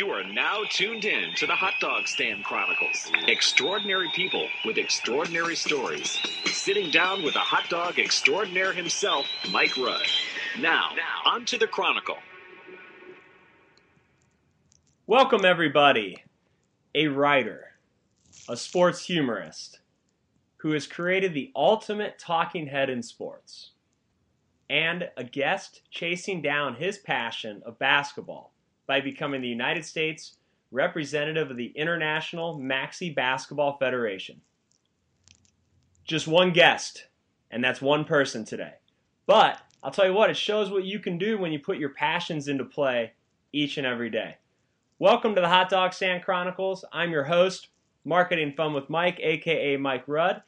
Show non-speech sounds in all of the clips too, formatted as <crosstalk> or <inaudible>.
You are now tuned in to the Hot Dog Stand Chronicles. Extraordinary people with extraordinary stories. Sitting down with the hot dog extraordinaire himself, Mike Rudd. Now, on to the Chronicle. Welcome, everybody. A writer, a sports humorist, who has created the ultimate talking head in sports, and a guest chasing down his passion of basketball by becoming the United States representative of the International Maxi Basketball Federation. Just one guest, and that's one person today. But I'll tell you what, it shows what you can do when you put your passions into play each and every day. Welcome to the Hot Dog Stand Chronicles. I'm your host, Marketing Fun with Mike, aka Mike Rudd,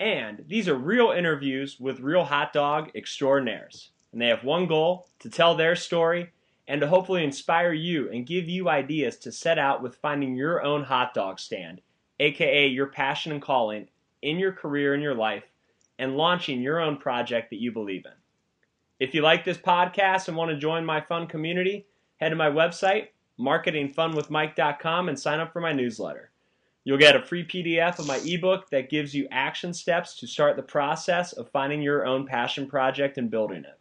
and these are real interviews with real hot dog extraordinaires. And they have one goal to tell their story and to hopefully inspire you and give you ideas to set out with finding your own hot dog stand, aka your passion and calling in your career and your life, and launching your own project that you believe in. If you like this podcast and want to join my fun community, head to my website, marketingfunwithmike.com, and sign up for my newsletter. You'll get a free PDF of my ebook that gives you action steps to start the process of finding your own passion project and building it.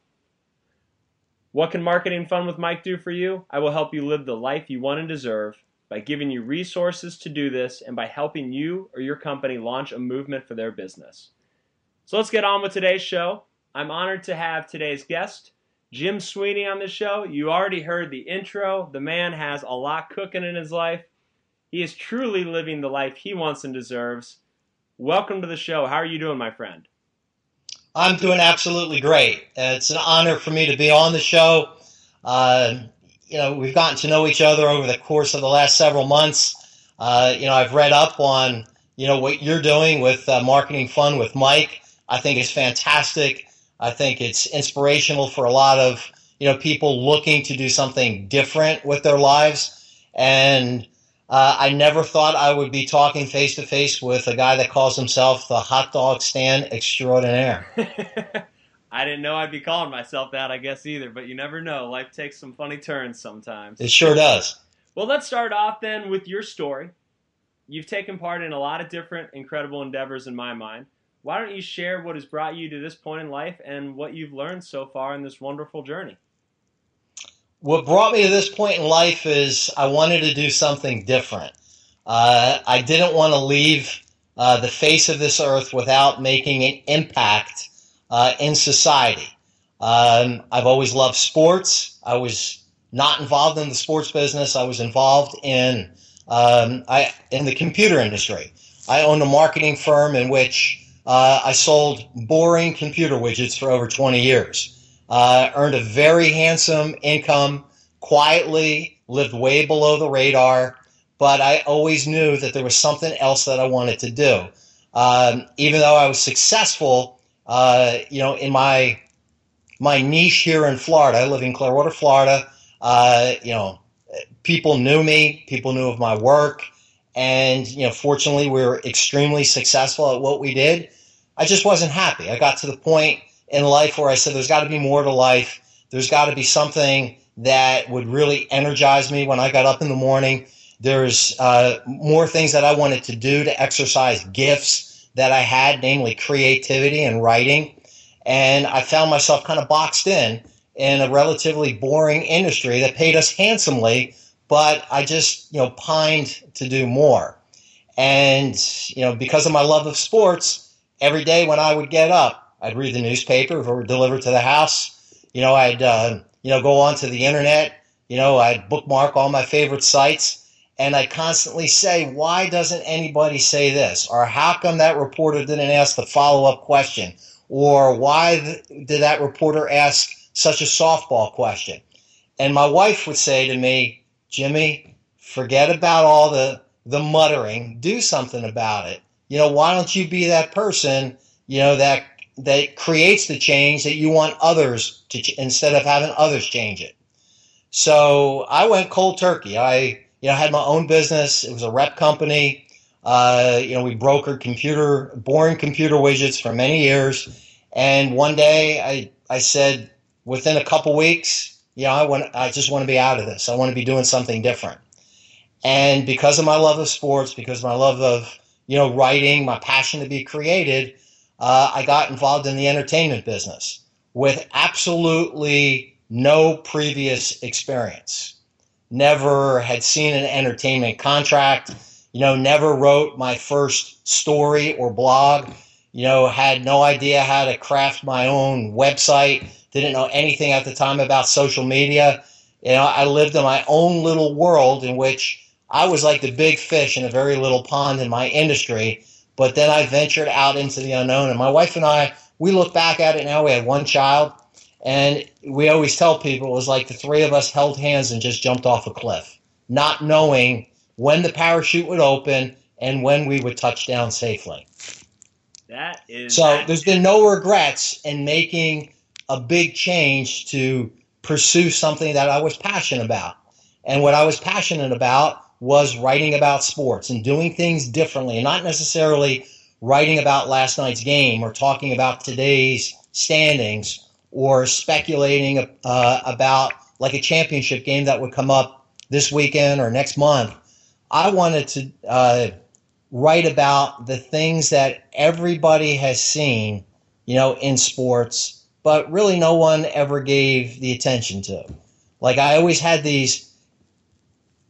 What can Marketing Fun with Mike do for you? I will help you live the life you want and deserve by giving you resources to do this and by helping you or your company launch a movement for their business. So let's get on with today's show. I'm honored to have today's guest, Jim Sweeney, on the show. You already heard the intro. The man has a lot cooking in his life. He is truly living the life he wants and deserves. Welcome to the show. How are you doing, my friend? I'm doing absolutely great. It's an honor for me to be on the show. Uh, you know, we've gotten to know each other over the course of the last several months. Uh, you know, I've read up on, you know, what you're doing with uh, Marketing Fun with Mike. I think it's fantastic. I think it's inspirational for a lot of, you know, people looking to do something different with their lives. And uh, I never thought I would be talking face to face with a guy that calls himself the hot dog stand extraordinaire. <laughs> I didn't know I'd be calling myself that, I guess, either, but you never know. Life takes some funny turns sometimes. It sure does. Well, let's start off then with your story. You've taken part in a lot of different incredible endeavors in my mind. Why don't you share what has brought you to this point in life and what you've learned so far in this wonderful journey? What brought me to this point in life is I wanted to do something different. Uh, I didn't want to leave uh, the face of this earth without making an impact uh, in society. Um, I've always loved sports. I was not involved in the sports business. I was involved in um, I in the computer industry. I owned a marketing firm in which uh, I sold boring computer widgets for over 20 years uh, earned a very handsome income, quietly lived way below the radar, but I always knew that there was something else that I wanted to do. Um, even though I was successful, uh, you know, in my my niche here in Florida, I live in Clearwater, Florida. Uh, you know, people knew me, people knew of my work, and you know, fortunately, we were extremely successful at what we did. I just wasn't happy. I got to the point in life where I said there's got to be more to life. There's got to be something that would really energize me when I got up in the morning. There's uh, more things that I wanted to do to exercise gifts that I had, namely creativity and writing. And I found myself kind of boxed in in a relatively boring industry that paid us handsomely, but I just, you know, pined to do more. And, you know, because of my love of sports, every day when I would get up, I'd read the newspaper if it were delivered to the house. You know, I'd uh, you know go onto the internet. You know, I'd bookmark all my favorite sites, and I constantly say, why doesn't anybody say this? Or how come that reporter didn't ask the follow up question? Or why th- did that reporter ask such a softball question? And my wife would say to me, Jimmy, forget about all the the muttering. Do something about it. You know, why don't you be that person? You know that that creates the change that you want others to ch- instead of having others change it. So I went cold turkey. I you know had my own business. It was a rep company. Uh, you know we brokered computer boring computer widgets for many years. And one day I I said within a couple weeks, you know I want I just want to be out of this. I want to be doing something different. And because of my love of sports, because of my love of you know writing, my passion to be creative, uh, I got involved in the entertainment business with absolutely no previous experience. Never had seen an entertainment contract. You know, never wrote my first story or blog. You know, had no idea how to craft my own website. Didn't know anything at the time about social media. You know, I lived in my own little world in which I was like the big fish in a very little pond in my industry. But then I ventured out into the unknown. And my wife and I, we look back at it now. We had one child. And we always tell people it was like the three of us held hands and just jumped off a cliff, not knowing when the parachute would open and when we would touch down safely. That is. So that- there's been no regrets in making a big change to pursue something that I was passionate about. And what I was passionate about was writing about sports and doing things differently, and not necessarily writing about last night's game or talking about today's standings or speculating uh, about like a championship game that would come up this weekend or next month. I wanted to uh, write about the things that everybody has seen, you know, in sports, but really no one ever gave the attention to. Like I always had these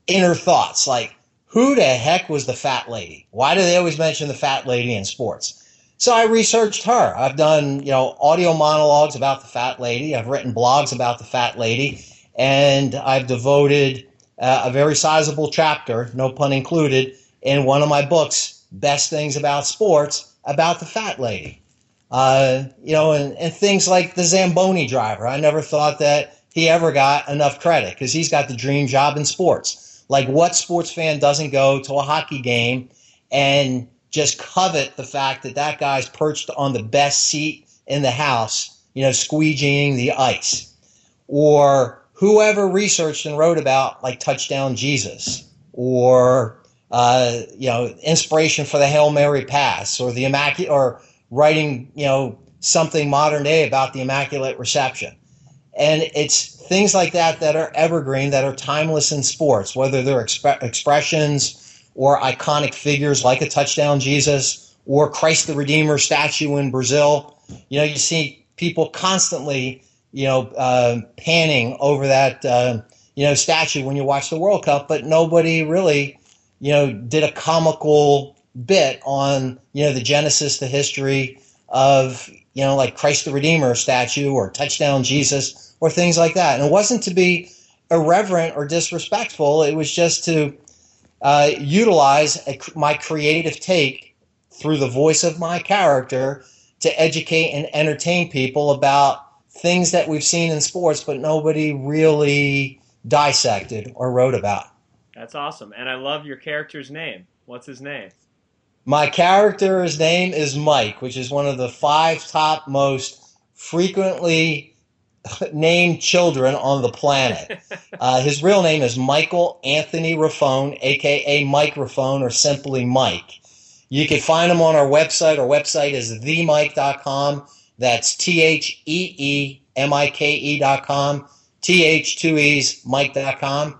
inner thoughts, like who the heck was the fat lady? Why do they always mention the fat lady in sports? So I researched her. I've done, you know, audio monologues about the fat lady. I've written blogs about the fat lady, and I've devoted uh, a very sizable chapter, no pun included, in one of my books, Best Things About Sports, about the fat lady. Uh, you know, and, and things like the Zamboni driver. I never thought that he ever got enough credit because he's got the dream job in sports. Like, what sports fan doesn't go to a hockey game and just covet the fact that that guy's perched on the best seat in the house, you know, squeegeeing the ice? Or whoever researched and wrote about, like, Touchdown Jesus, or, uh, you know, inspiration for the Hail Mary pass, or the Immaculate, or writing, you know, something modern day about the Immaculate Reception. And it's things like that that are evergreen, that are timeless in sports, whether they're exp- expressions or iconic figures like a touchdown Jesus or Christ the Redeemer statue in Brazil. You know, you see people constantly, you know, uh, panning over that, uh, you know, statue when you watch the World Cup, but nobody really, you know, did a comical bit on, you know, the genesis, the history of, you know, like Christ the Redeemer statue or touchdown Jesus or things like that. And it wasn't to be irreverent or disrespectful. It was just to uh, utilize a, my creative take through the voice of my character to educate and entertain people about things that we've seen in sports, but nobody really dissected or wrote about. That's awesome. And I love your character's name. What's his name? My character's name is Mike, which is one of the five top most frequently <laughs> named children on the planet. <laughs> Uh, his real name is Michael Anthony Raffone, aka Microphone, or simply Mike. You can find him on our website. Our website is theemike.com. That's T H E E M I K E.com. T H two E's Mike.com.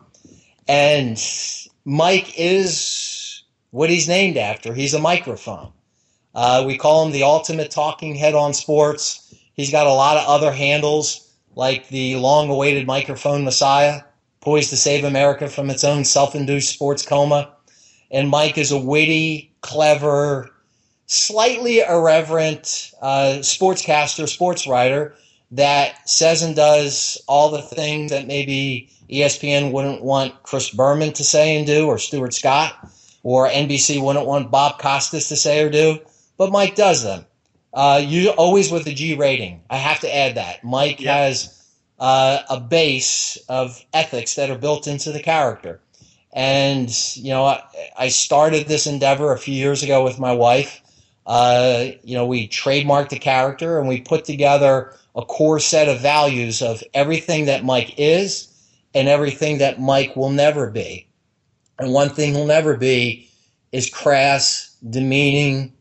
And Mike is what he's named after. He's a microphone. Uh, we call him the ultimate talking head on sports. He's got a lot of other handles like the long awaited microphone messiah, poised to save America from its own self induced sports coma. And Mike is a witty, clever, slightly irreverent uh, sportscaster, sports writer that says and does all the things that maybe ESPN wouldn't want Chris Berman to say and do, or Stuart Scott, or NBC wouldn't want Bob Costas to say or do. But Mike does them. Uh, you always with a G rating. I have to add that Mike Yeah. has uh, a base of ethics that are built into the character. And you know, I, I started this endeavor a few years ago with my wife. Uh, you know, we trademarked the character and we put together a core set of values of everything that Mike is and everything that Mike will never be. And one thing he'll never be is crass, demeaning,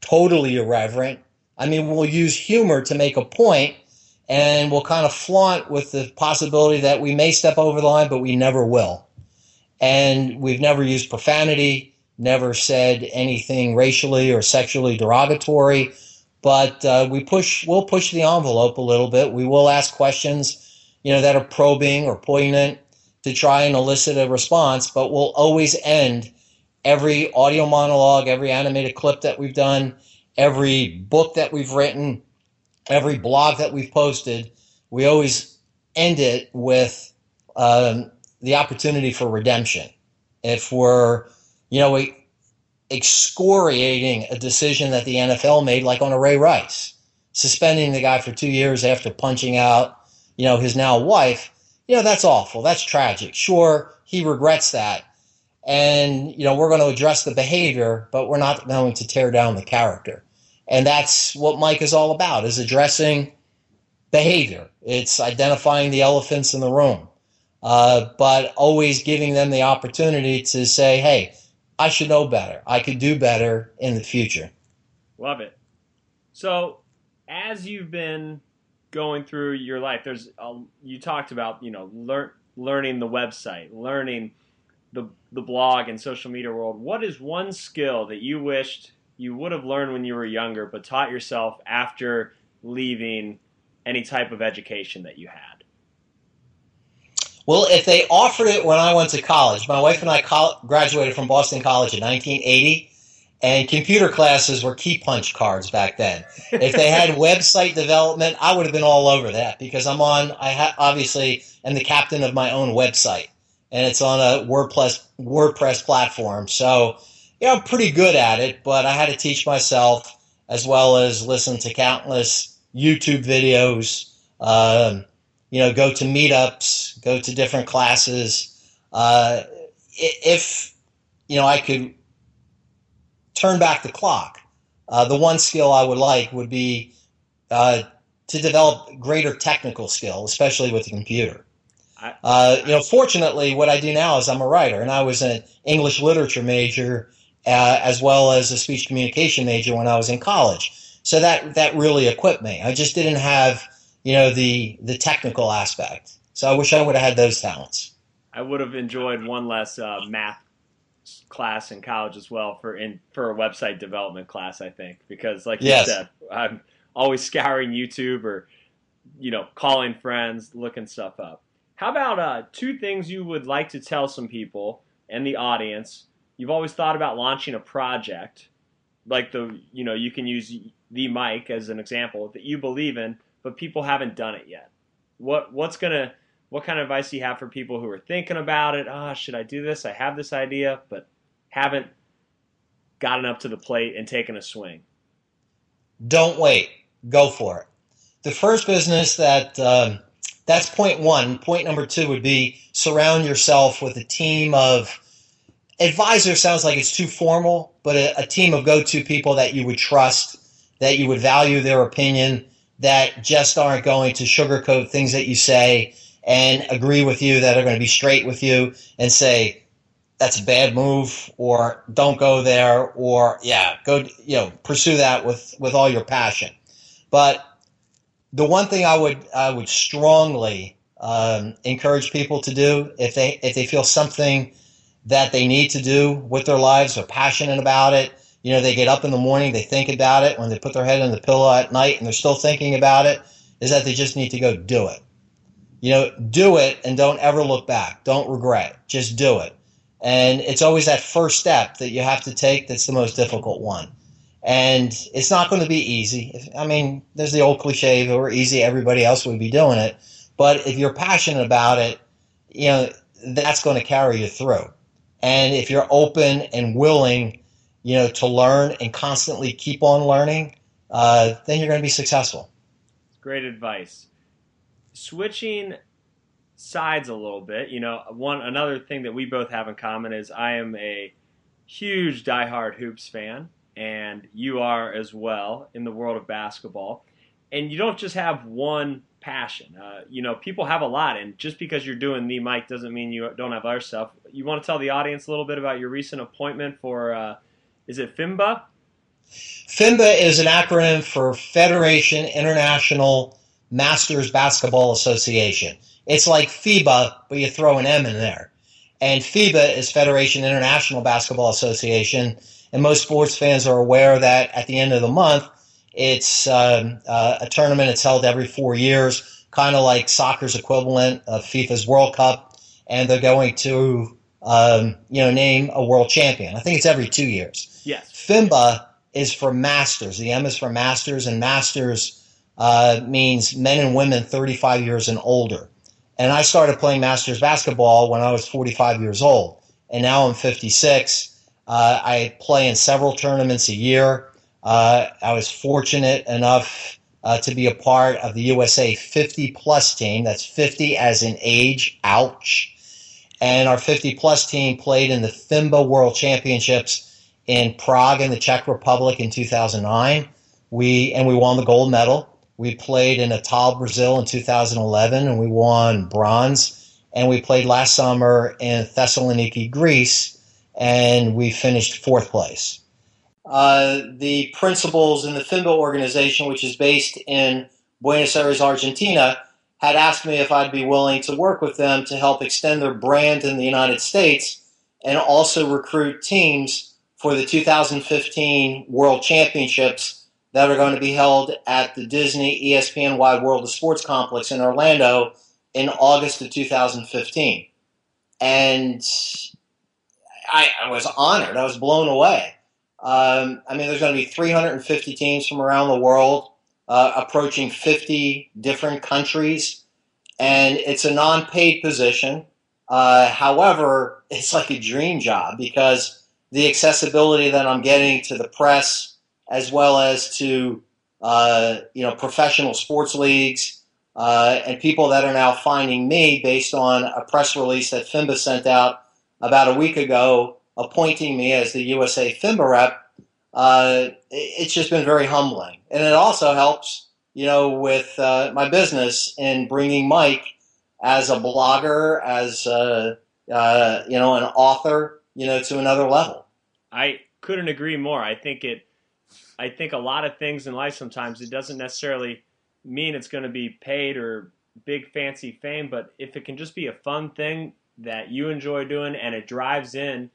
totally irreverent. I mean, we'll use humor to make a point and we'll kind of flaunt with the possibility that we may step over the line, but we never will. and we've never used profanity, never said anything racially or sexually derogatory. But uh, we push, we'll push the envelope a little bit. We will ask questions, you know, that are probing or poignant to try and elicit a response. But we'll always end every audio monologue, every animated clip that we've done, every book that we've written, every blog that we've posted. We always end it with um, the opportunity for redemption. If we're, you know, we, excoriating a decision that the NFL made, like on a Ray Rice, suspending the guy for two years after punching out, you know, his now wife. You know, that's awful. That's tragic. Sure, he regrets that. And, you know, we're going to address the behavior, but we're not going to tear down the character. And that's what Mike is all about, is addressing behavior. It's identifying the elephants in the room uh, but always giving them the opportunity to say, hey, I should know better. I could do better in the future. Love it. So, as you've been going through your life, there's a, you talked about you know learn, learning the website, learning the the blog and social media world. What is one skill that you wished you would have learned when you were younger, but taught yourself after leaving any type of education that you had? Well, if they offered it when I went to college, my wife and I graduated from Boston College in 1980, and computer classes were key punch cards back then. If they had <laughs> website development, I would have been all over that because I'm on. I ha- obviously am the captain of my own website, and it's on a WordPress WordPress platform. So, yeah, I'm pretty good at it, but I had to teach myself as well as listen to countless YouTube videos. Um, you know, go to meetups, go to different classes. Uh, if, you know, I could turn back the clock, uh, the one skill I would like would be uh, to develop greater technical skill, especially with the computer. Uh, you know, fortunately, what I do now is I'm a writer, and I was an English literature major uh, as well as a speech communication major when I was in college. So that that really equipped me. I just didn't have you know the the technical aspect. So I wish I would have had those talents. I would have enjoyed one less uh, math class in college as well for in for a website development class. I think because like yes. you said, I'm always scouring YouTube or you know calling friends, looking stuff up. How about uh, two things you would like to tell some people and the audience? You've always thought about launching a project, like the you know you can use the mic as an example that you believe in, but people haven't done it yet. What what's gonna what kind of advice do you have for people who are thinking about it? Ah, oh, should I do this? I have this idea, but haven't gotten up to the plate and taken a swing. Don't wait. Go for it. The first business that um, that's point one. Point number two would be surround yourself with a team of advisors. Sounds like it's too formal, but a, a team of go-to people that you would trust, that you would value their opinion, that just aren't going to sugarcoat things that you say and agree with you that are going to be straight with you and say that's a bad move or don't go there or yeah go you know pursue that with with all your passion but the one thing i would i would strongly um, encourage people to do if they if they feel something that they need to do with their lives or passionate about it you know, they get up in the morning, they think about it. When they put their head on the pillow at night and they're still thinking about it, is that they just need to go do it. You know, do it and don't ever look back. Don't regret. Just do it. And it's always that first step that you have to take that's the most difficult one. And it's not going to be easy. I mean, there's the old cliche, if it were easy, everybody else would be doing it. But if you're passionate about it, you know, that's going to carry you through. And if you're open and willing you know, to learn and constantly keep on learning, uh, then you're going to be successful. Great advice. Switching sides a little bit, you know, one another thing that we both have in common is I am a huge diehard hoops fan, and you are as well in the world of basketball. And you don't just have one passion. Uh, you know, people have a lot, and just because you're doing the mic doesn't mean you don't have other stuff. You want to tell the audience a little bit about your recent appointment for uh, is it FIMBA? FIMBA is an acronym for Federation International Masters Basketball Association. It's like FIBA, but you throw an M in there. And FIBA is Federation International Basketball Association. And most sports fans are aware that at the end of the month, it's um, uh, a tournament that's held every four years, kind of like soccer's equivalent of FIFA's World Cup. And they're going to, um, you know, name a world champion. I think it's every two years. Yes. FIMBA is for masters. The M is for masters, and masters uh, means men and women 35 years and older. And I started playing masters basketball when I was 45 years old, and now I'm 56. Uh, I play in several tournaments a year. Uh, I was fortunate enough uh, to be a part of the USA 50 plus team. That's 50 as in age, ouch. And our 50 plus team played in the FIMBA World Championships in Prague in the Czech Republic in 2009. We and we won the gold medal. We played in Natal, Brazil in 2011, and we won bronze. And we played last summer in Thessaloniki, Greece, and we finished fourth place. Uh, the principals in the FIMBA organization, which is based in Buenos Aires, Argentina, had asked me if I'd be willing to work with them to help extend their brand in the United States and also recruit teams for the 2015 World Championships that are going to be held at the Disney ESPN Wide World of Sports Complex in Orlando in August of 2015. And I, I was honored. I was blown away. Um, I mean, there's going to be 350 teams from around the world, uh, approaching 50 different countries, and it's a non-paid position. Uh, however, <laughs> it's like a dream job because the accessibility that I'm getting to the press as well as to uh, you know professional sports leagues uh, and people that are now finding me based on a press release that FIMBA sent out about a week ago, appointing me as the USA FIMBA rep. Uh, it's just been very humbling, and it also helps you know with uh, my business in bringing Mike as a blogger, as a, uh, you know an author, you know to another level. I couldn't agree more. I think it I think a lot of things in life sometimes it doesn't necessarily mean it's going to be paid or big fancy fame, but if it can just be a fun thing that you enjoy doing and it drives in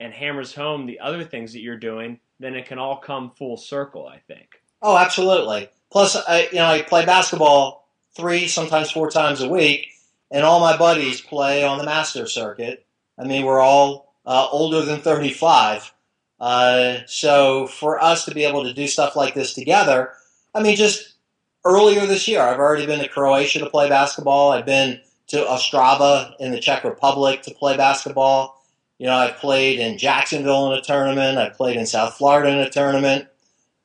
and hammers home the other things that you're doing, then it can all come full circle, I think. Oh, absolutely. Plus, I, you know, I play basketball three, sometimes four times a week, and all my buddies play on the master circuit. I mean, we're all uh, older than 35. Uh, so for us to be able to do stuff like this together, I mean, just earlier this year, I've already been to Croatia to play basketball. I've been to Ostrava in the Czech Republic to play basketball. You know, I've played in Jacksonville in a tournament. I've played in South Florida in a tournament.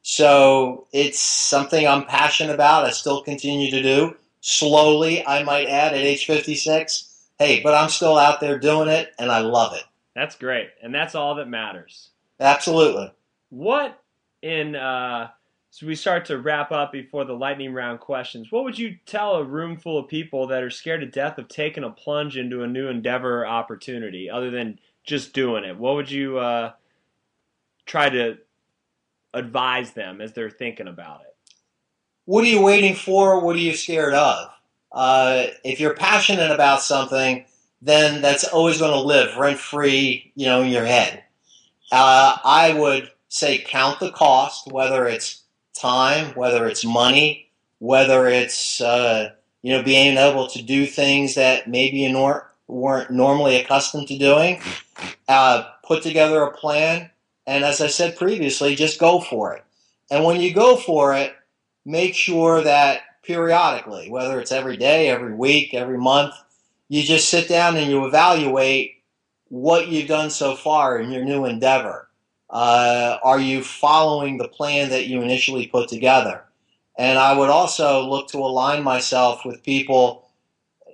So it's something I'm passionate about. I still continue to do. Slowly, I might add, at age 56. Hey, but I'm still out there doing it, and I love it. That's great. And that's all that matters. Absolutely. What in uh, so we start to wrap up before the lightning round questions. What would you tell a room full of people that are scared to death of taking a plunge into a new endeavor or opportunity, other than just doing it? What would you uh, try to advise them as they're thinking about it? What are you waiting for? What are you scared of? Uh, if you're passionate about something, then that's always going to live rent free, you know, in your head. Uh, I would say count the cost, whether it's time, whether it's money, whether it's uh, you know being able to do things that maybe you nor- weren't normally accustomed to doing. Uh, put together a plan, and as I said previously, just go for it. And when you go for it, make sure that periodically, whether it's every day, every week, every month, you just sit down and you evaluate what you've done so far in your new endeavor. Uh, are you following the plan that you initially put together? And I would also look to align myself with people,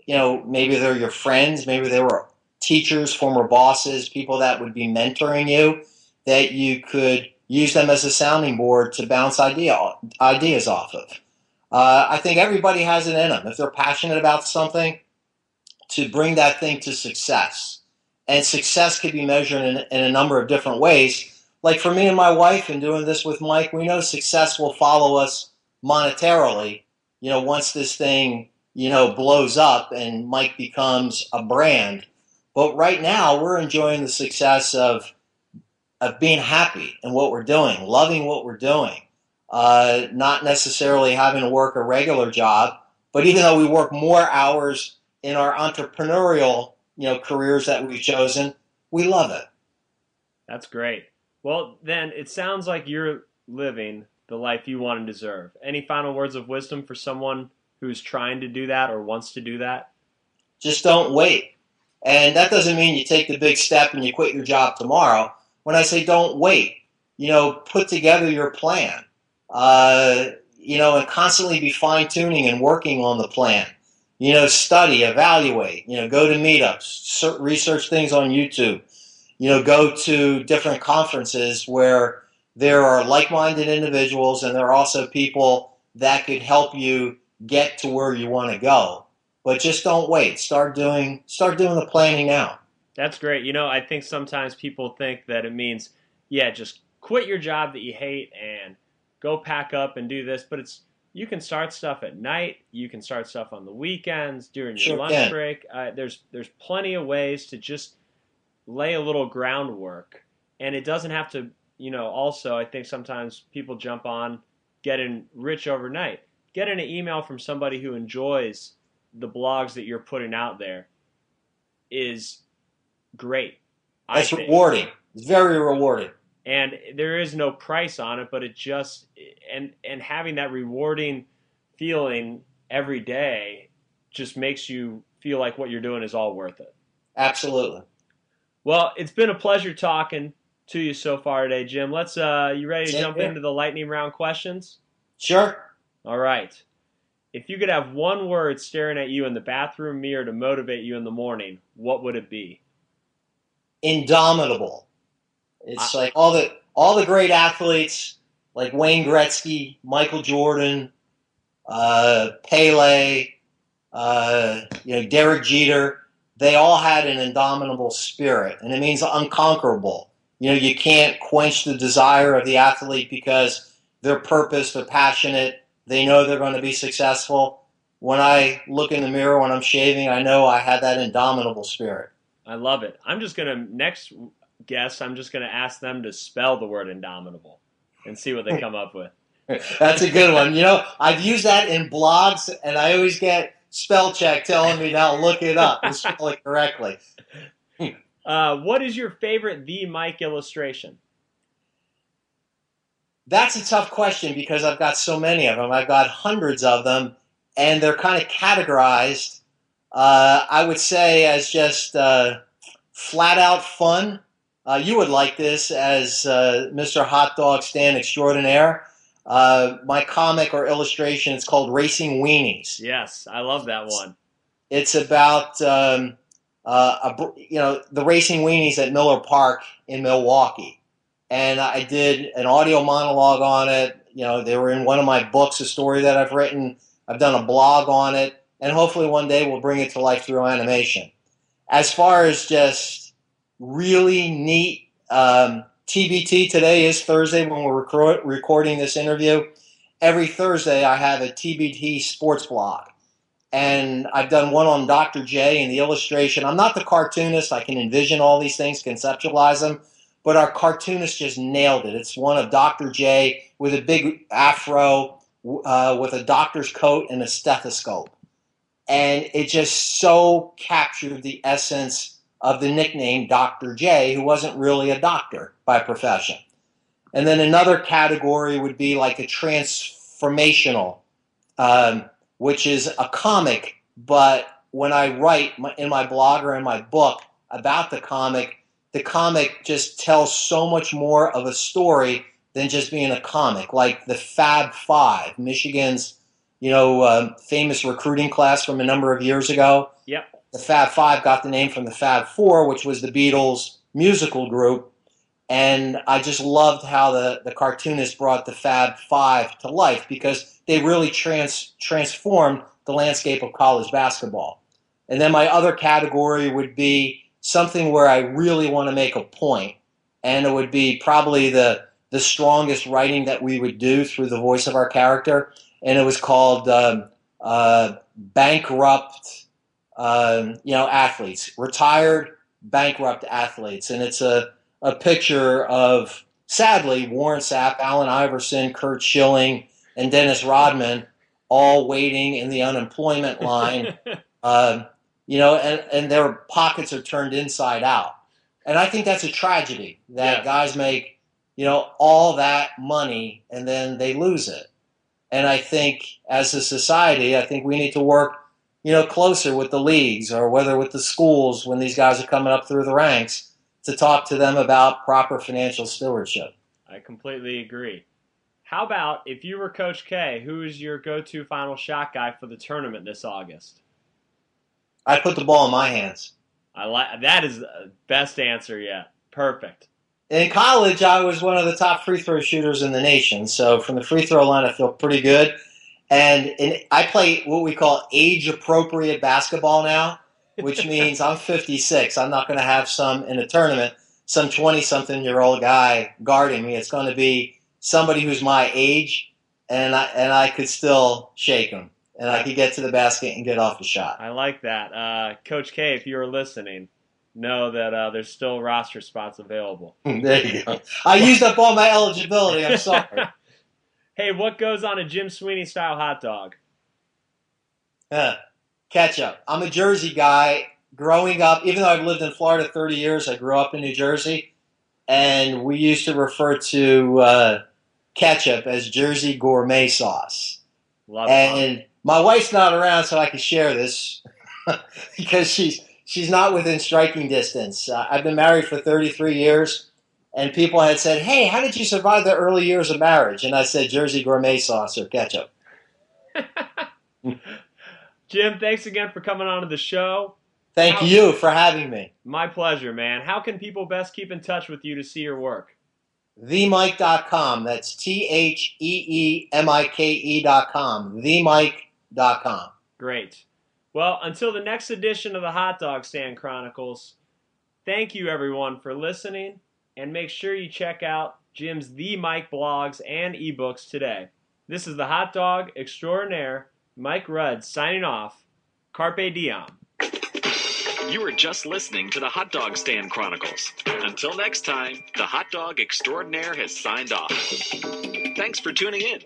you know, maybe they're your friends, maybe they were teachers, former bosses, people that would be mentoring you, that you could use them as a sounding board to bounce idea, ideas off of. Uh, I think everybody has it in them. If they're passionate about something, to bring that thing to success and success can be measured in, in a number of different ways. Like for me and my wife, and doing this with Mike, we know success will follow us monetarily. You know, once this thing you know blows up and Mike becomes a brand. But right now, we're enjoying the success of of being happy in what we're doing, loving what we're doing, uh, not necessarily having to work a regular job. But even though we work more hours in our entrepreneurial, you know, careers that we've chosen, we love it. That's great. Well, then it sounds like you're living the life you want and deserve. Any final words of wisdom for someone who's trying to do that or wants to do that? Just don't wait. And that doesn't mean you take the big step and you quit your job tomorrow. When I say don't wait, you know, put together your plan. Uh, you know, and constantly be fine tuning and working on the plan. You know, study, evaluate. You know, go to meetups, research things on YouTube. You know, go to different conferences where there are like-minded individuals and there are also people that could help you get to where you want to go. But just don't wait. Start doing start doing the planning now. That's great. You know, I think sometimes people think that it means, yeah, just quit your job that you hate and go pack up and do this, but it's you can start stuff at night. You can start stuff on the weekends during your sure lunch can. break. Uh, there's there's plenty of ways to just lay a little groundwork, and it doesn't have to. You know, also I think sometimes people jump on getting rich overnight. Getting an email from somebody who enjoys the blogs that you're putting out there is great. It's rewarding. It's very rewarding. And there is no price on it, but it just and and having that rewarding feeling every day just makes you feel like what you're doing is all worth it. Absolutely. Well, it's been a pleasure talking to you so far today, Jim. Let's uh you ready to Same jump here. into the lightning round questions? Sure. All right. If you could have one word staring at you in the bathroom mirror to motivate you in the morning, what would it be? Indomitable. It's I, like all the all the great athletes like Wayne Gretzky, Michael Jordan, uh, Pele, uh, you know Derek Jeter. They all had an indomitable spirit, and it means unconquerable. You know, you can't quench the desire of the athlete because their purpose, they're passionate, they know they're going to be successful. When I look in the mirror when I'm shaving, I know I had that indomitable spirit. I love it. I'm just going to, next guess, I'm just going to ask them to spell the word indomitable and see what they <laughs> come up with. That's a good one. You know, I've used that in blogs, and I always get spell check telling me now look it up and spell it correctly. Uh, what is your favorite The Mike illustration? That's a tough question because I've got so many of them. I've got hundreds of them, and they're kind of categorized. Uh, I would say as just uh, flat out fun. Uh, you would like this as uh, Mr. Hot Dog Stand Extraordinaire. Uh, my comic or illustration is called Racing Weenies. Yes, I love that one. It's about um, uh, a, you know the Racing Weenies at Miller Park in Milwaukee and I did an audio monologue on it. You know, they were in one of my books, a story that I've written. I've done a blog on it, and hopefully one day we'll bring it to life through animation. As far as just really neat um, TBT, today is Thursday when we're rec- recording this interview. Every Thursday, I have a TBT sports blog. And I've done one on Dr. J and the illustration. I'm not the cartoonist. I can envision all these things, conceptualize them but our cartoonist just nailed it. It's one of Dr. J with a big afro, uh, with a doctor's coat and a stethoscope. And it just so captured the essence of the nickname Dr. J, who wasn't really a doctor by profession. And then another category would be like a transformational, um, which is a comic, but when I write in my blog or in my book about the comic, the comic just tells so much more of a story than just being a comic. Like the Fab Five, Michigan's, you know, um, famous recruiting class from a number of years ago. Yep. The Fab Five got the name from the Fab Four, which was the Beatles musical group. And I just loved how the, the cartoonist brought the Fab Five to life because they really trans, transformed the landscape of college basketball. And then my other category would be something where I really want to make a point, and it would be probably the the strongest writing that we would do through the voice of our character, and it was called um, uh, bankrupt, um, you know, athletes, retired bankrupt athletes, and it's a a picture of sadly Warren Sapp, Allen Iverson, Curt Schilling, and Dennis Rodman all waiting in the unemployment line. uh, <laughs> you know, and, and their pockets are turned inside out. And I think that's a tragedy that Yes. guys make, you know, all that money and then they lose it. And I think as a society, I think we need to work, you know, closer with the leagues or whether with the schools when these guys are coming up through the ranks to talk to them about proper financial stewardship. I completely agree. How about if you were Coach K, who is your go-to final shot guy for the tournament this August? I put the ball in my hands. I like that is the best answer yet. Perfect. In college, I was one of the top free throw shooters in the nation. So from the free throw line, I feel pretty good. And in, I play what we call age appropriate basketball now, which <laughs> means I'm 56. I'm not going to have some in a tournament, some 20 something year old guy guarding me. It's going to be somebody who's my age, and I, and I could still shake him. And I could get to the basket and get off the shot. I like that. Uh, Coach K, if you are listening, know that uh, there's still roster spots available. <laughs> there you go. I used up all my eligibility. I'm sorry. <laughs> hey, what goes on a Jim Sweeney style hot dog? Ketchup. I'm a Jersey guy. Growing up, even though I've lived in Florida 30 years, I grew up in New Jersey, and we used to refer to uh, ketchup as Jersey gourmet sauce. Love it. And my wife's not around, so I can share this <laughs> because she's she's not within striking distance. Uh, I've been married for 33 years, and people had said, "Hey, how did you survive the early years of marriage?" And I said, "Jersey gourmet sauce or ketchup." <laughs> Jim, thanks again for coming on to the show. Thank How- you for having me. My pleasure, man. How can people best keep in touch with you to see your work? theemike.com. That's T H E E M I K E.com. Theemike.com. Great. Well, until the next edition of the Hot Dog Stand Chronicles, thank you everyone for listening, and make sure you check out Jim's The Mike blogs and ebooks today. This is the Hot Dog Extraordinaire, Mike Rudd signing off. Carpe diem. You were just listening to the Hot Dog Stand Chronicles. Until next time, the Hot Dog Extraordinaire has signed off. Thanks for tuning in.